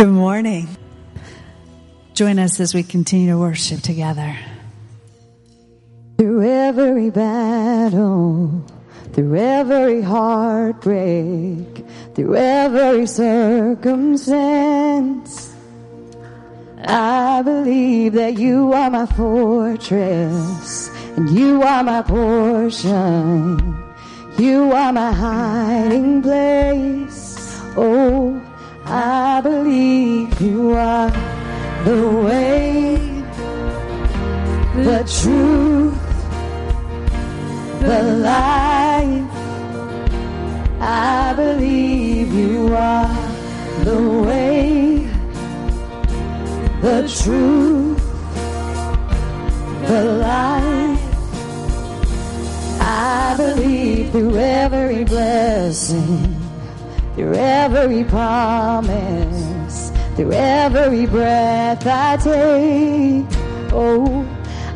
Good morning. Join us as we continue to worship together. Through every battle, through every heartbreak, through every circumstance, I believe that you are my fortress and you are my portion. You are my hiding place. Oh, I believe you are the way, the truth, the life. I believe you are the way, the truth, the life. I believe through every blessing through every promise, through every breath I take. Oh,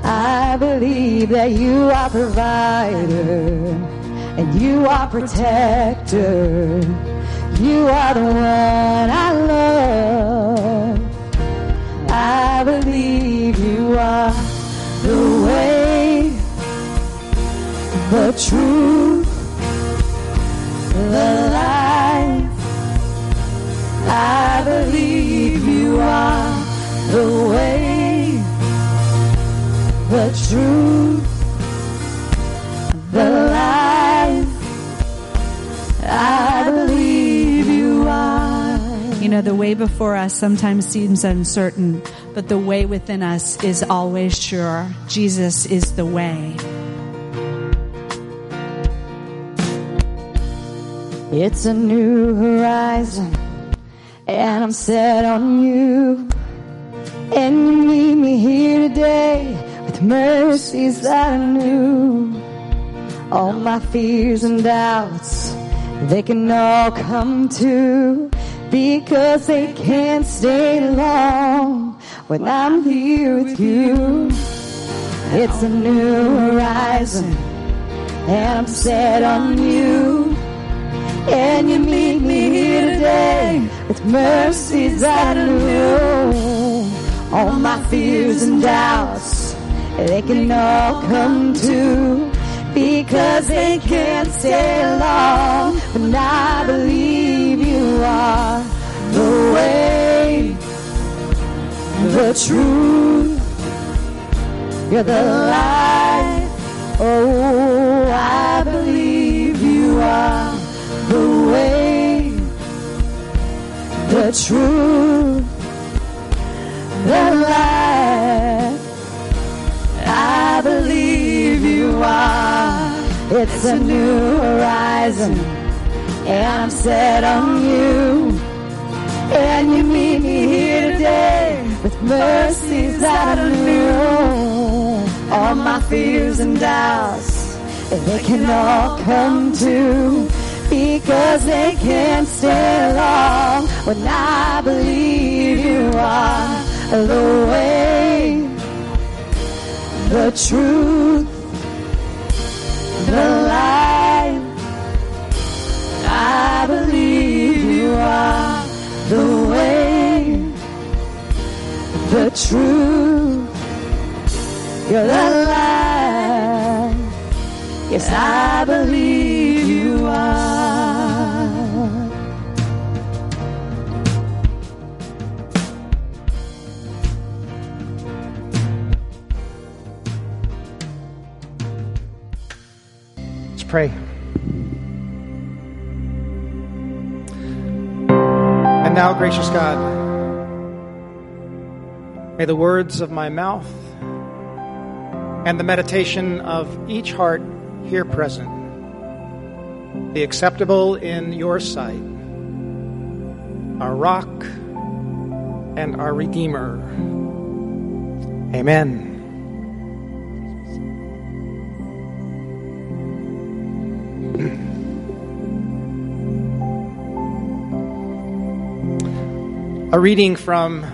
I believe that you are provider and you are protector. You are the one I love. I believe you are the way, the truth, the life. I believe you are the way, the truth, the life. I believe you are. You know, the way before us sometimes seems uncertain, but the way within us is always sure. Jesus is the way. It's a new horizon, and I'm set on you. And you meet me here today with mercies that I knew. All my fears and doubts, they can all come to because they can't stay long when I'm here with you. It's a new horizon, and I'm set on you. And you meet me here today with mercies that I knew. All my fears and doubts, they can all come to because they can't stay long. But I believe you are the way, the truth, you're the light. Oh, I believe are the way, the truth, the life. I believe you are. It's a new horizon, and I'm set on you. And you meet me here today with mercies that I knew. All my fears and doubts, they can all come to because they can't stay long when I believe you are the way, the truth, the life. I believe you are the way, the truth, you're the life. Yes, I believe pray. And now, gracious God, may the words of my mouth and the meditation of each heart here present be acceptable in your sight, our rock and our Redeemer. Amen. A reading from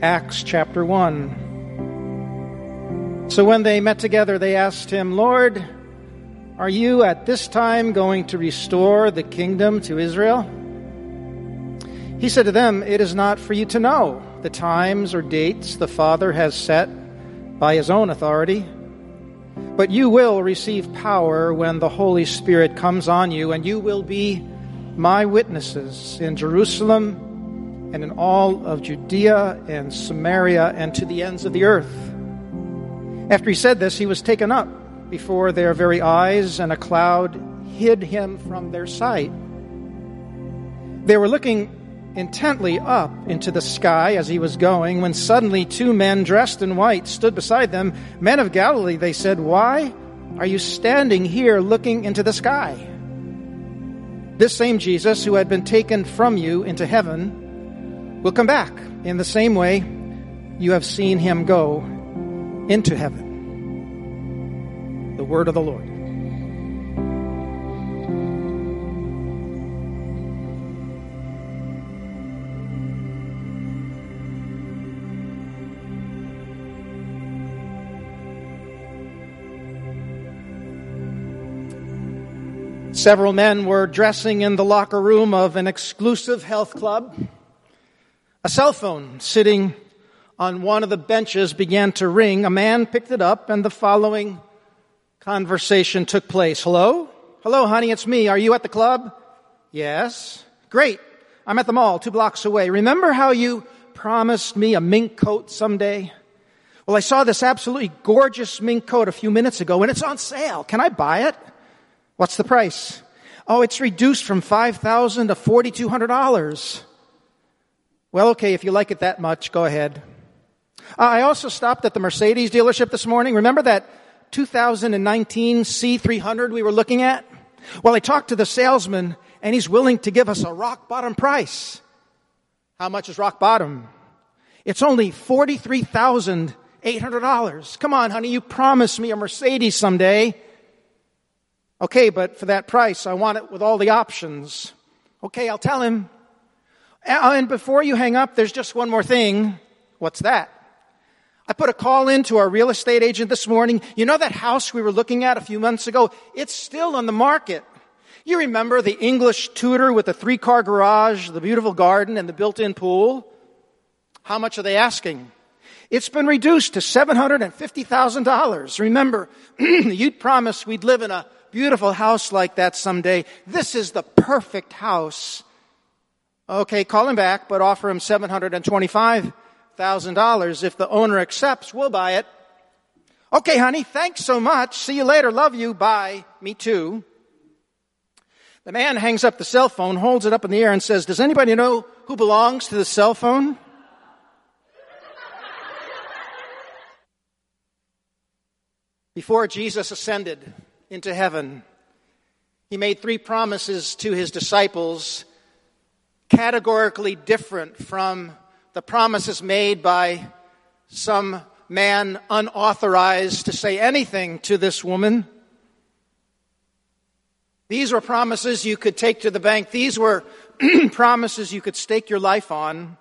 Acts chapter 1. So when they met together, they asked him, Lord, are you at this time going to restore the kingdom to Israel? He said to them, It is not for you to know the times or dates the Father has set by his own authority, but you will receive power when the Holy Spirit comes on you, and you will be my witnesses in Jerusalem and in all of Judea and Samaria and to the ends of the earth. After he said this, he was taken up before their very eyes, and a cloud hid him from their sight. They were looking intently up into the sky as he was going when suddenly two men dressed in white stood beside them. Men of Galilee, they said, Why are you standing here looking into the sky? This same Jesus who had been taken from you into heaven will come back in the same way you have seen him go into heaven. The word of the Lord. Several men were dressing in the locker room of an exclusive health club. A cell phone sitting on one of the benches began to ring. A man picked it up and the following conversation took place. Hello? Hello, honey, it's me. Are you at the club? Yes. Great. I'm at the mall two blocks away. Remember how you promised me a mink coat someday? Well, I saw this absolutely gorgeous mink coat a few minutes ago and it's on sale. Can I buy it? What's the price? Oh, it's reduced from 5,000 to $4,200. Well, okay, if you like it that much, go ahead. Uh, I also stopped at the Mercedes dealership this morning. Remember that 2019 C300 we were looking at? Well, I talked to the salesman and he's willing to give us a rock bottom price. How much is rock bottom? It's only $43,800. Come on, honey, you promised me a Mercedes someday. Okay, but for that price, I want it with all the options. Okay, I'll tell him. And before you hang up, there's just one more thing. What's that? I put a call in to our real estate agent this morning. You know that house we were looking at a few months ago? It's still on the market. You remember the English Tudor with the three car garage, the beautiful garden, and the built in pool? How much are they asking? It's been reduced to $750,000. Remember, you'd promised we'd live in a beautiful house like that someday. This is the perfect house. Okay, call him back, but offer him $725,000. If the owner accepts, we'll buy it. Okay, honey, thanks so much. See you later. Love you. Bye. Me too. The man hangs up the cell phone, holds it up in the air, and says, Does anybody know who belongs to the cell phone? Before Jesus ascended, into heaven. He made three promises to his disciples, categorically different from the promises made by some man unauthorized to say anything to this woman. These were promises you could take to the bank. These were promises you could stake your life on.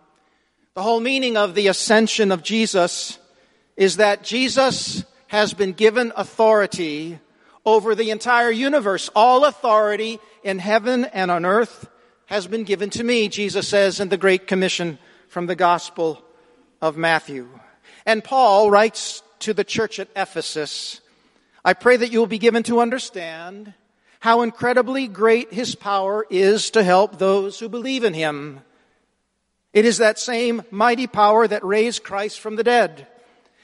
The whole meaning of the ascension of Jesus is that Jesus has been given authority over the entire universe. All authority in heaven and on earth has been given to me, Jesus says in the Great Commission from the Gospel of Matthew. And Paul writes to the church at Ephesus, I pray that you will be given to understand how incredibly great his power is to help those who believe in him. It is that same mighty power that raised Christ from the dead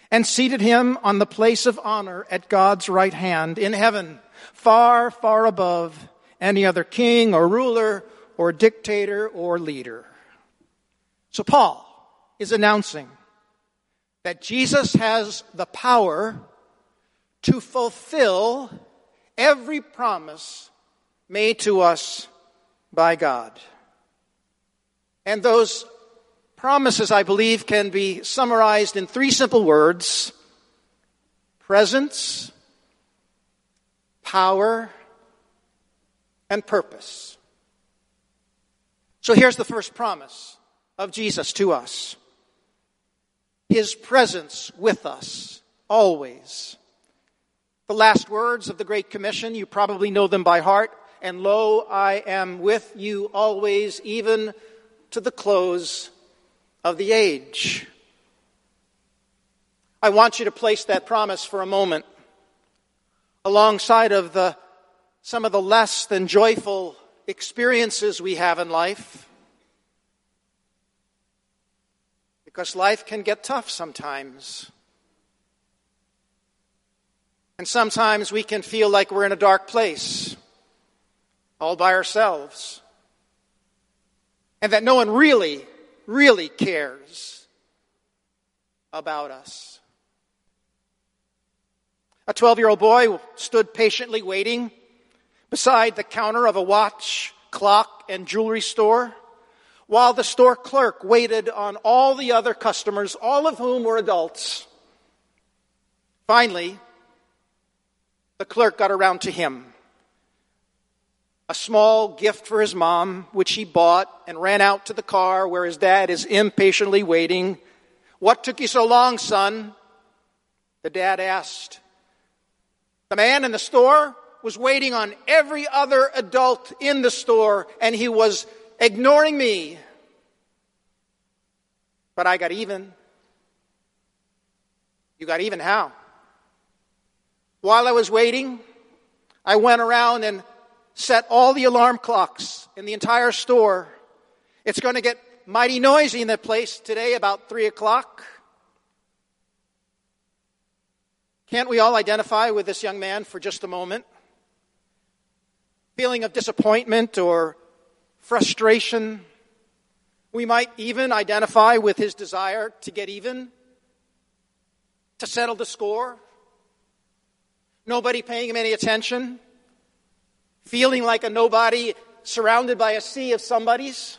and seated him on the place of honor at God's right hand in heaven, far, far above any other king or ruler or dictator or leader. So Paul is announcing that Jesus has the power to fulfill every promise made to us by God. And those promises, I believe, can be summarized in three simple words presence, power, and purpose. So here's the first promise of Jesus to us His presence with us always. The last words of the Great Commission, you probably know them by heart. And lo, I am with you always, even to the close of the age. I want you to place that promise for a moment alongside of the, some of the less than joyful experiences we have in life. Because life can get tough sometimes. And sometimes we can feel like we're in a dark place, all by ourselves. And that no one really, really cares about us. A 12 year old boy stood patiently waiting beside the counter of a watch, clock, and jewelry store while the store clerk waited on all the other customers, all of whom were adults. Finally, the clerk got around to him. A small gift for his mom, which he bought and ran out to the car where his dad is impatiently waiting. What took you so long, son? The dad asked. The man in the store was waiting on every other adult in the store, and he was ignoring me. But I got even. You got even how? While I was waiting, I went around and set all the alarm clocks in the entire store. It's going to get mighty noisy in that place today about 3 o'clock. Can't we all identify with this young man for just a moment? Feeling of disappointment or frustration. We might even identify with his desire to get even, to settle the score. Nobody paying him any attention, feeling like a nobody surrounded by a sea of somebodies.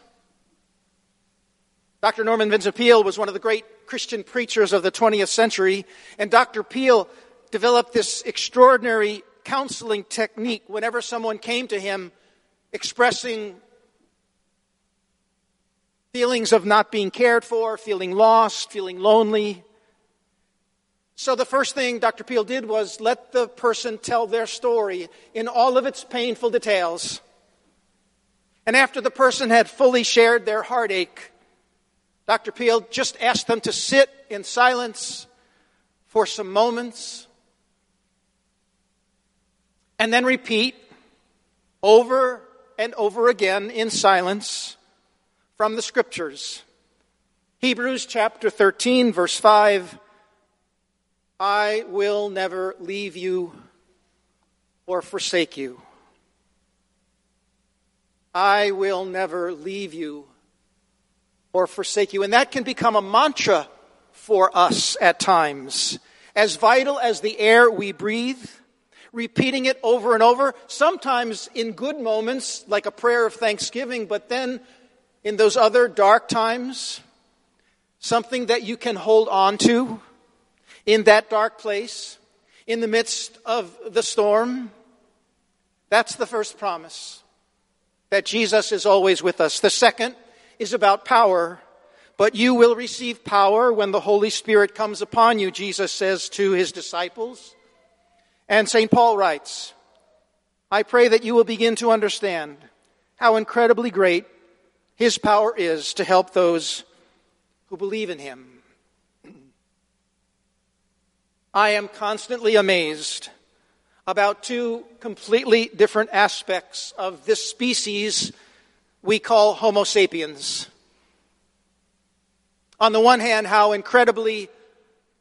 Dr. Norman Vincent Peale was one of the great Christian preachers of the 20th century, and Dr. Peale developed this extraordinary counseling technique whenever someone came to him expressing feelings of not being cared for, feeling lost, feeling lonely. So the first thing Dr. Peale did was let the person tell their story in all of its painful details. And after the person had fully shared their heartache, Dr. Peale just asked them to sit in silence for some moments and then repeat over and over again in silence from the scriptures. Hebrews chapter 13, verse 5 I will never leave you or forsake you. I will never leave you or forsake you. And that can become a mantra for us at times. As vital as the air we breathe, repeating it over and over, sometimes in good moments, like a prayer of thanksgiving, but then in those other dark times, something that you can hold on to in that dark place, in the midst of the storm. That's the first promise that Jesus is always with us. The second is about power. But you will receive power when the Holy Spirit comes upon you, Jesus says to his disciples. And St. Paul writes, I pray that you will begin to understand how incredibly great his power is to help those who believe in him. I am constantly amazed about two completely different aspects of this species we call Homo sapiens. On the one hand, how incredibly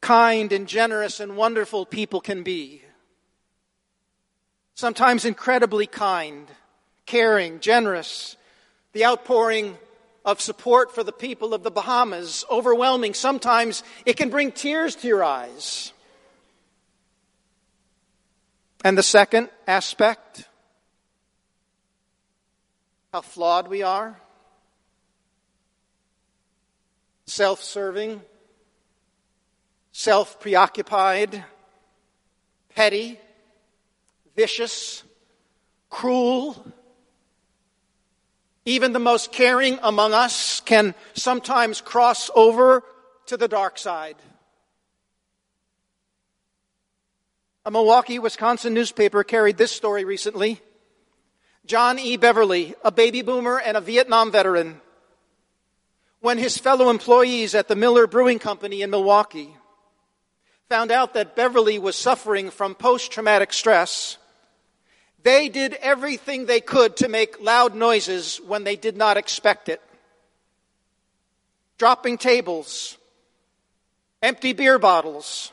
kind and generous and wonderful people can be sometimes incredibly kind, caring, generous, the outpouring of support for the people of the Bahamas, overwhelming. Sometimes it can bring tears to your eyes. And the second aspect, how flawed we are, self serving, self preoccupied, petty, vicious, cruel. Even the most caring among us can sometimes cross over to the dark side. A Milwaukee, Wisconsin newspaper carried this story recently. John E. Beverly, a baby boomer and a Vietnam veteran, when his fellow employees at the Miller Brewing Company in Milwaukee found out that Beverly was suffering from post traumatic stress, they did everything they could to make loud noises when they did not expect it. Dropping tables, empty beer bottles,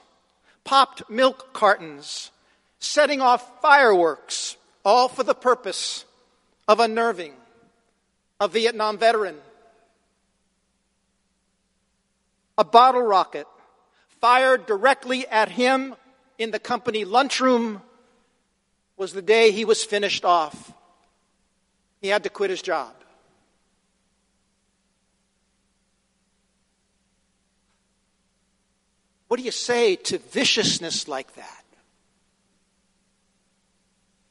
popped milk cartons, setting off fireworks, all for the purpose of unnerving a Vietnam veteran a bottle rocket fired directly at him in the company lunchroom was the day he was finished off. He had to quit his job. What do you say to viciousness like that?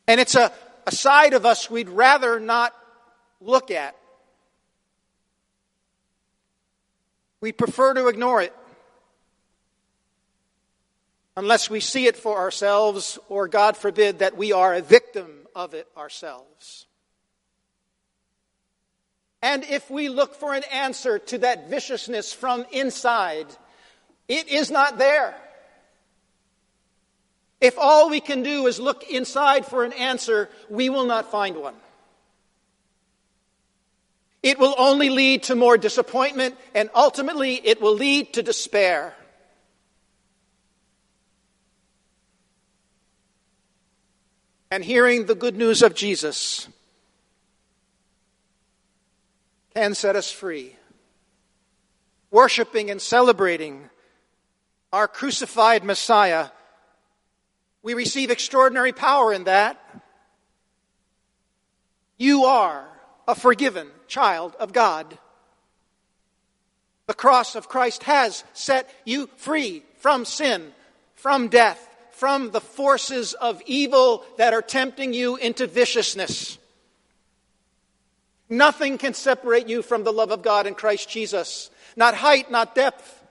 And it's a, a side of us we'd rather not look at We prefer to ignore it unless we see it for ourselves or, God forbid, that we are a victim of it ourselves. And if we look for an answer to that viciousness from inside, it is not there. If all we can do is look inside for an answer, we will not find one. It will only lead to more disappointment, and ultimately, it will lead to despair. And hearing the good news of Jesus can set us free. Worshipping and celebrating our crucified Messiah, we receive extraordinary power in that. You are a forgiven child of God. The cross of Christ has set you free from sin, from death, from the forces of evil that are tempting you into viciousness. Nothing can separate you from the love of God in Christ Jesus. Not height, not depth,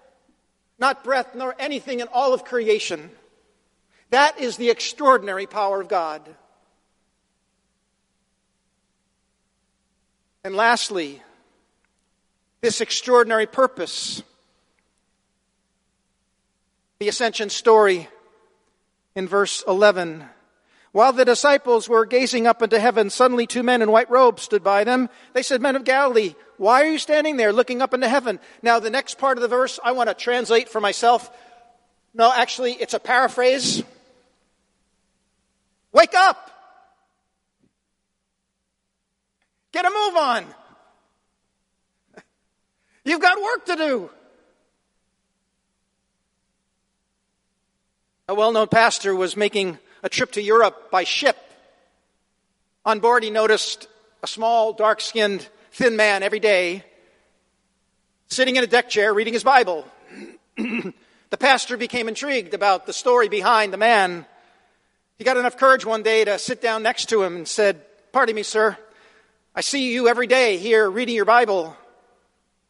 not breadth, nor anything in all of creation. That is the extraordinary power of God. And lastly, this extraordinary purpose. The ascension story in verse 11. While the disciples were gazing up into heaven, suddenly two men in white robes stood by them. They said, Men of Galilee, why are you standing there looking up into heaven? Now, the next part of the verse I want to translate for myself. No, actually, it's a paraphrase. Wake up! Get a move on. You've got work to do. A well known pastor was making a trip to Europe by ship. On board, he noticed a small, dark skinned, thin man every day sitting in a deck chair reading his Bible. the pastor became intrigued about the story behind the man. He got enough courage one day to sit down next to him and said, Pardon me, sir. I see you every day here reading your Bible.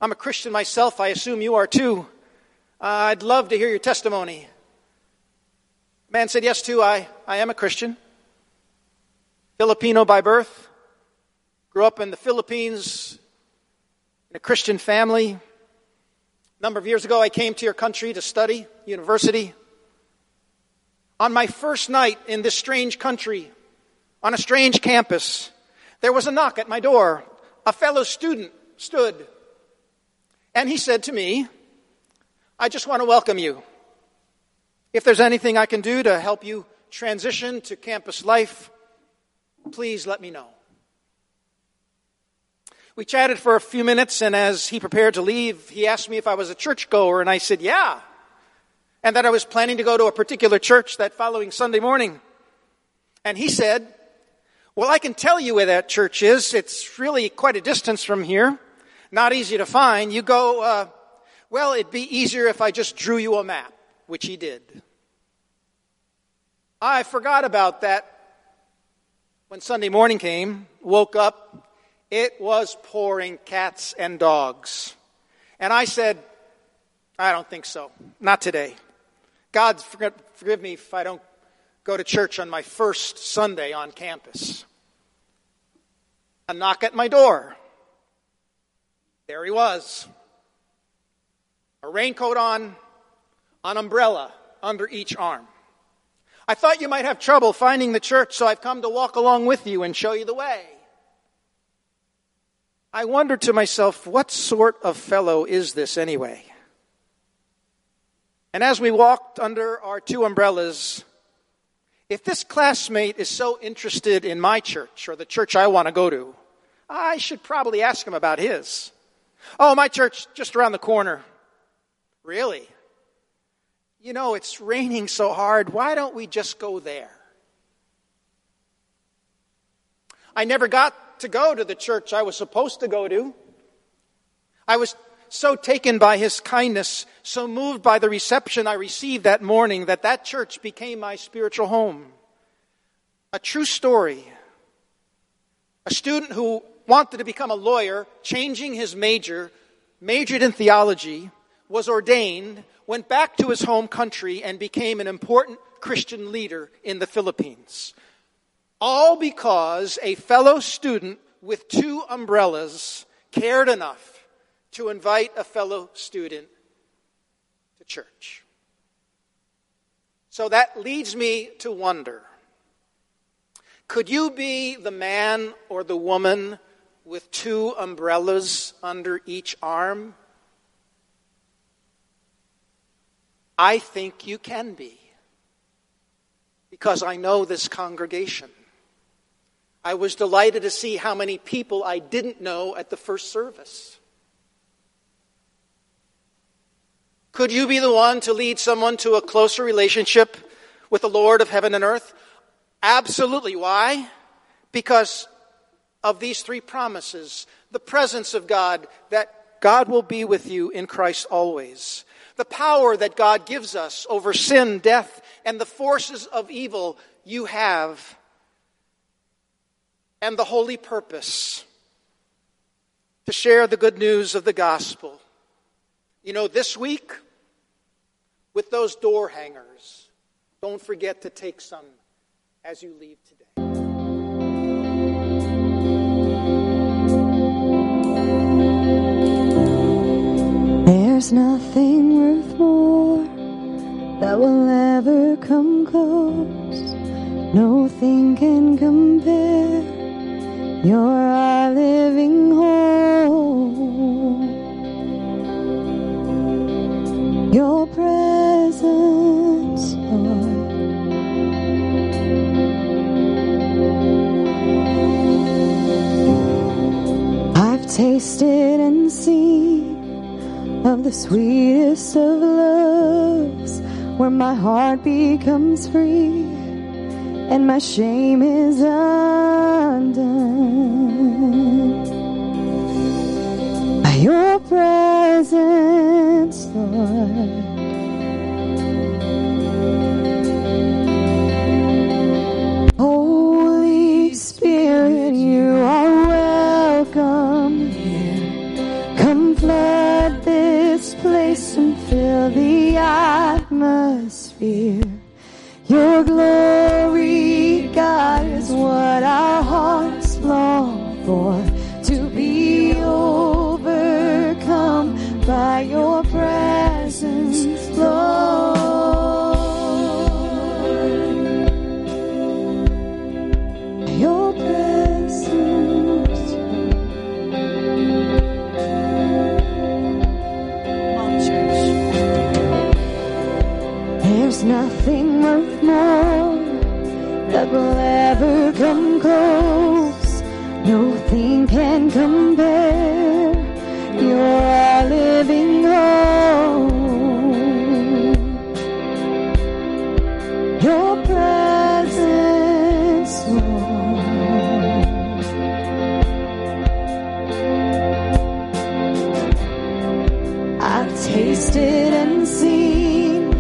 I'm a Christian myself. I assume you are too. Uh, I'd love to hear your testimony. Man said, Yes, too. I, I am a Christian. Filipino by birth. Grew up in the Philippines in a Christian family. A number of years ago, I came to your country to study, university. On my first night in this strange country, on a strange campus, there was a knock at my door. A fellow student stood. And he said to me, I just want to welcome you. If there's anything I can do to help you transition to campus life, please let me know. We chatted for a few minutes, and as he prepared to leave, he asked me if I was a churchgoer, and I said, Yeah. And that I was planning to go to a particular church that following Sunday morning. And he said, well, I can tell you where that church is. It's really quite a distance from here. Not easy to find. You go, uh, well, it'd be easier if I just drew you a map, which he did. I forgot about that when Sunday morning came, woke up, it was pouring cats and dogs. And I said, I don't think so. Not today. God, forgive me if I don't go to church on my first Sunday on campus a knock at my door. There he was. a raincoat on, an umbrella under each arm. I thought you might have trouble finding the church, so I've come to walk along with you and show you the way. I wondered to myself, what sort of fellow is this anyway? And as we walked under our two umbrellas, if this classmate is so interested in my church or the church I want to go to, I should probably ask him about his. Oh, my church just around the corner. Really? You know, it's raining so hard. Why don't we just go there? I never got to go to the church I was supposed to go to. I was so taken by his kindness, so moved by the reception I received that morning that that church became my spiritual home. A true story. A student who wanted to become a lawyer, changing his major, majored in theology, was ordained, went back to his home country, and became an important Christian leader in the Philippines. All because a fellow student with two umbrellas cared enough to invite a fellow student to church. So that leads me to wonder could you be the man or the woman with two umbrellas under each arm? I think you can be because I know this congregation. I was delighted to see how many people I didn't know at the first service. Could you be the one to lead someone to a closer relationship with the Lord of heaven and earth? Absolutely. Why? Because of these three promises the presence of God, that God will be with you in Christ always, the power that God gives us over sin, death, and the forces of evil you have, and the holy purpose to share the good news of the gospel. You know, this week, with those door hangers. Don't forget to take some as you leave today. There's nothing worth more that will ever come close. Nothing can compare. You're our living hope. Your presence, Lord. I've tasted and seen of the sweetest of loves, where my heart becomes free and my shame is undone. By your presence, Lord. Atmosphere. Can compare. You're our living hope. Your presence, Lord. I've tasted and seen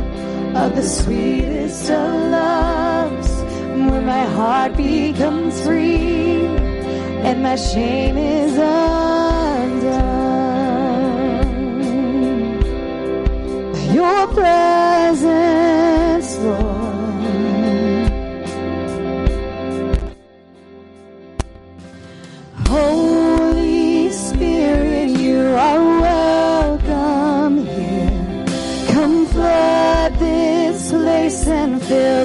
of the sweetest of loves, where my heart becomes free and my shame is undone. Your presence, Lord. Holy Spirit, you are welcome here. Come flood this place and fill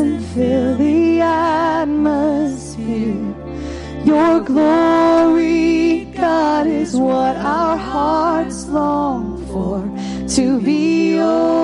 and fill the atmosphere. Your glory, God, is what our hearts long for. To be yours.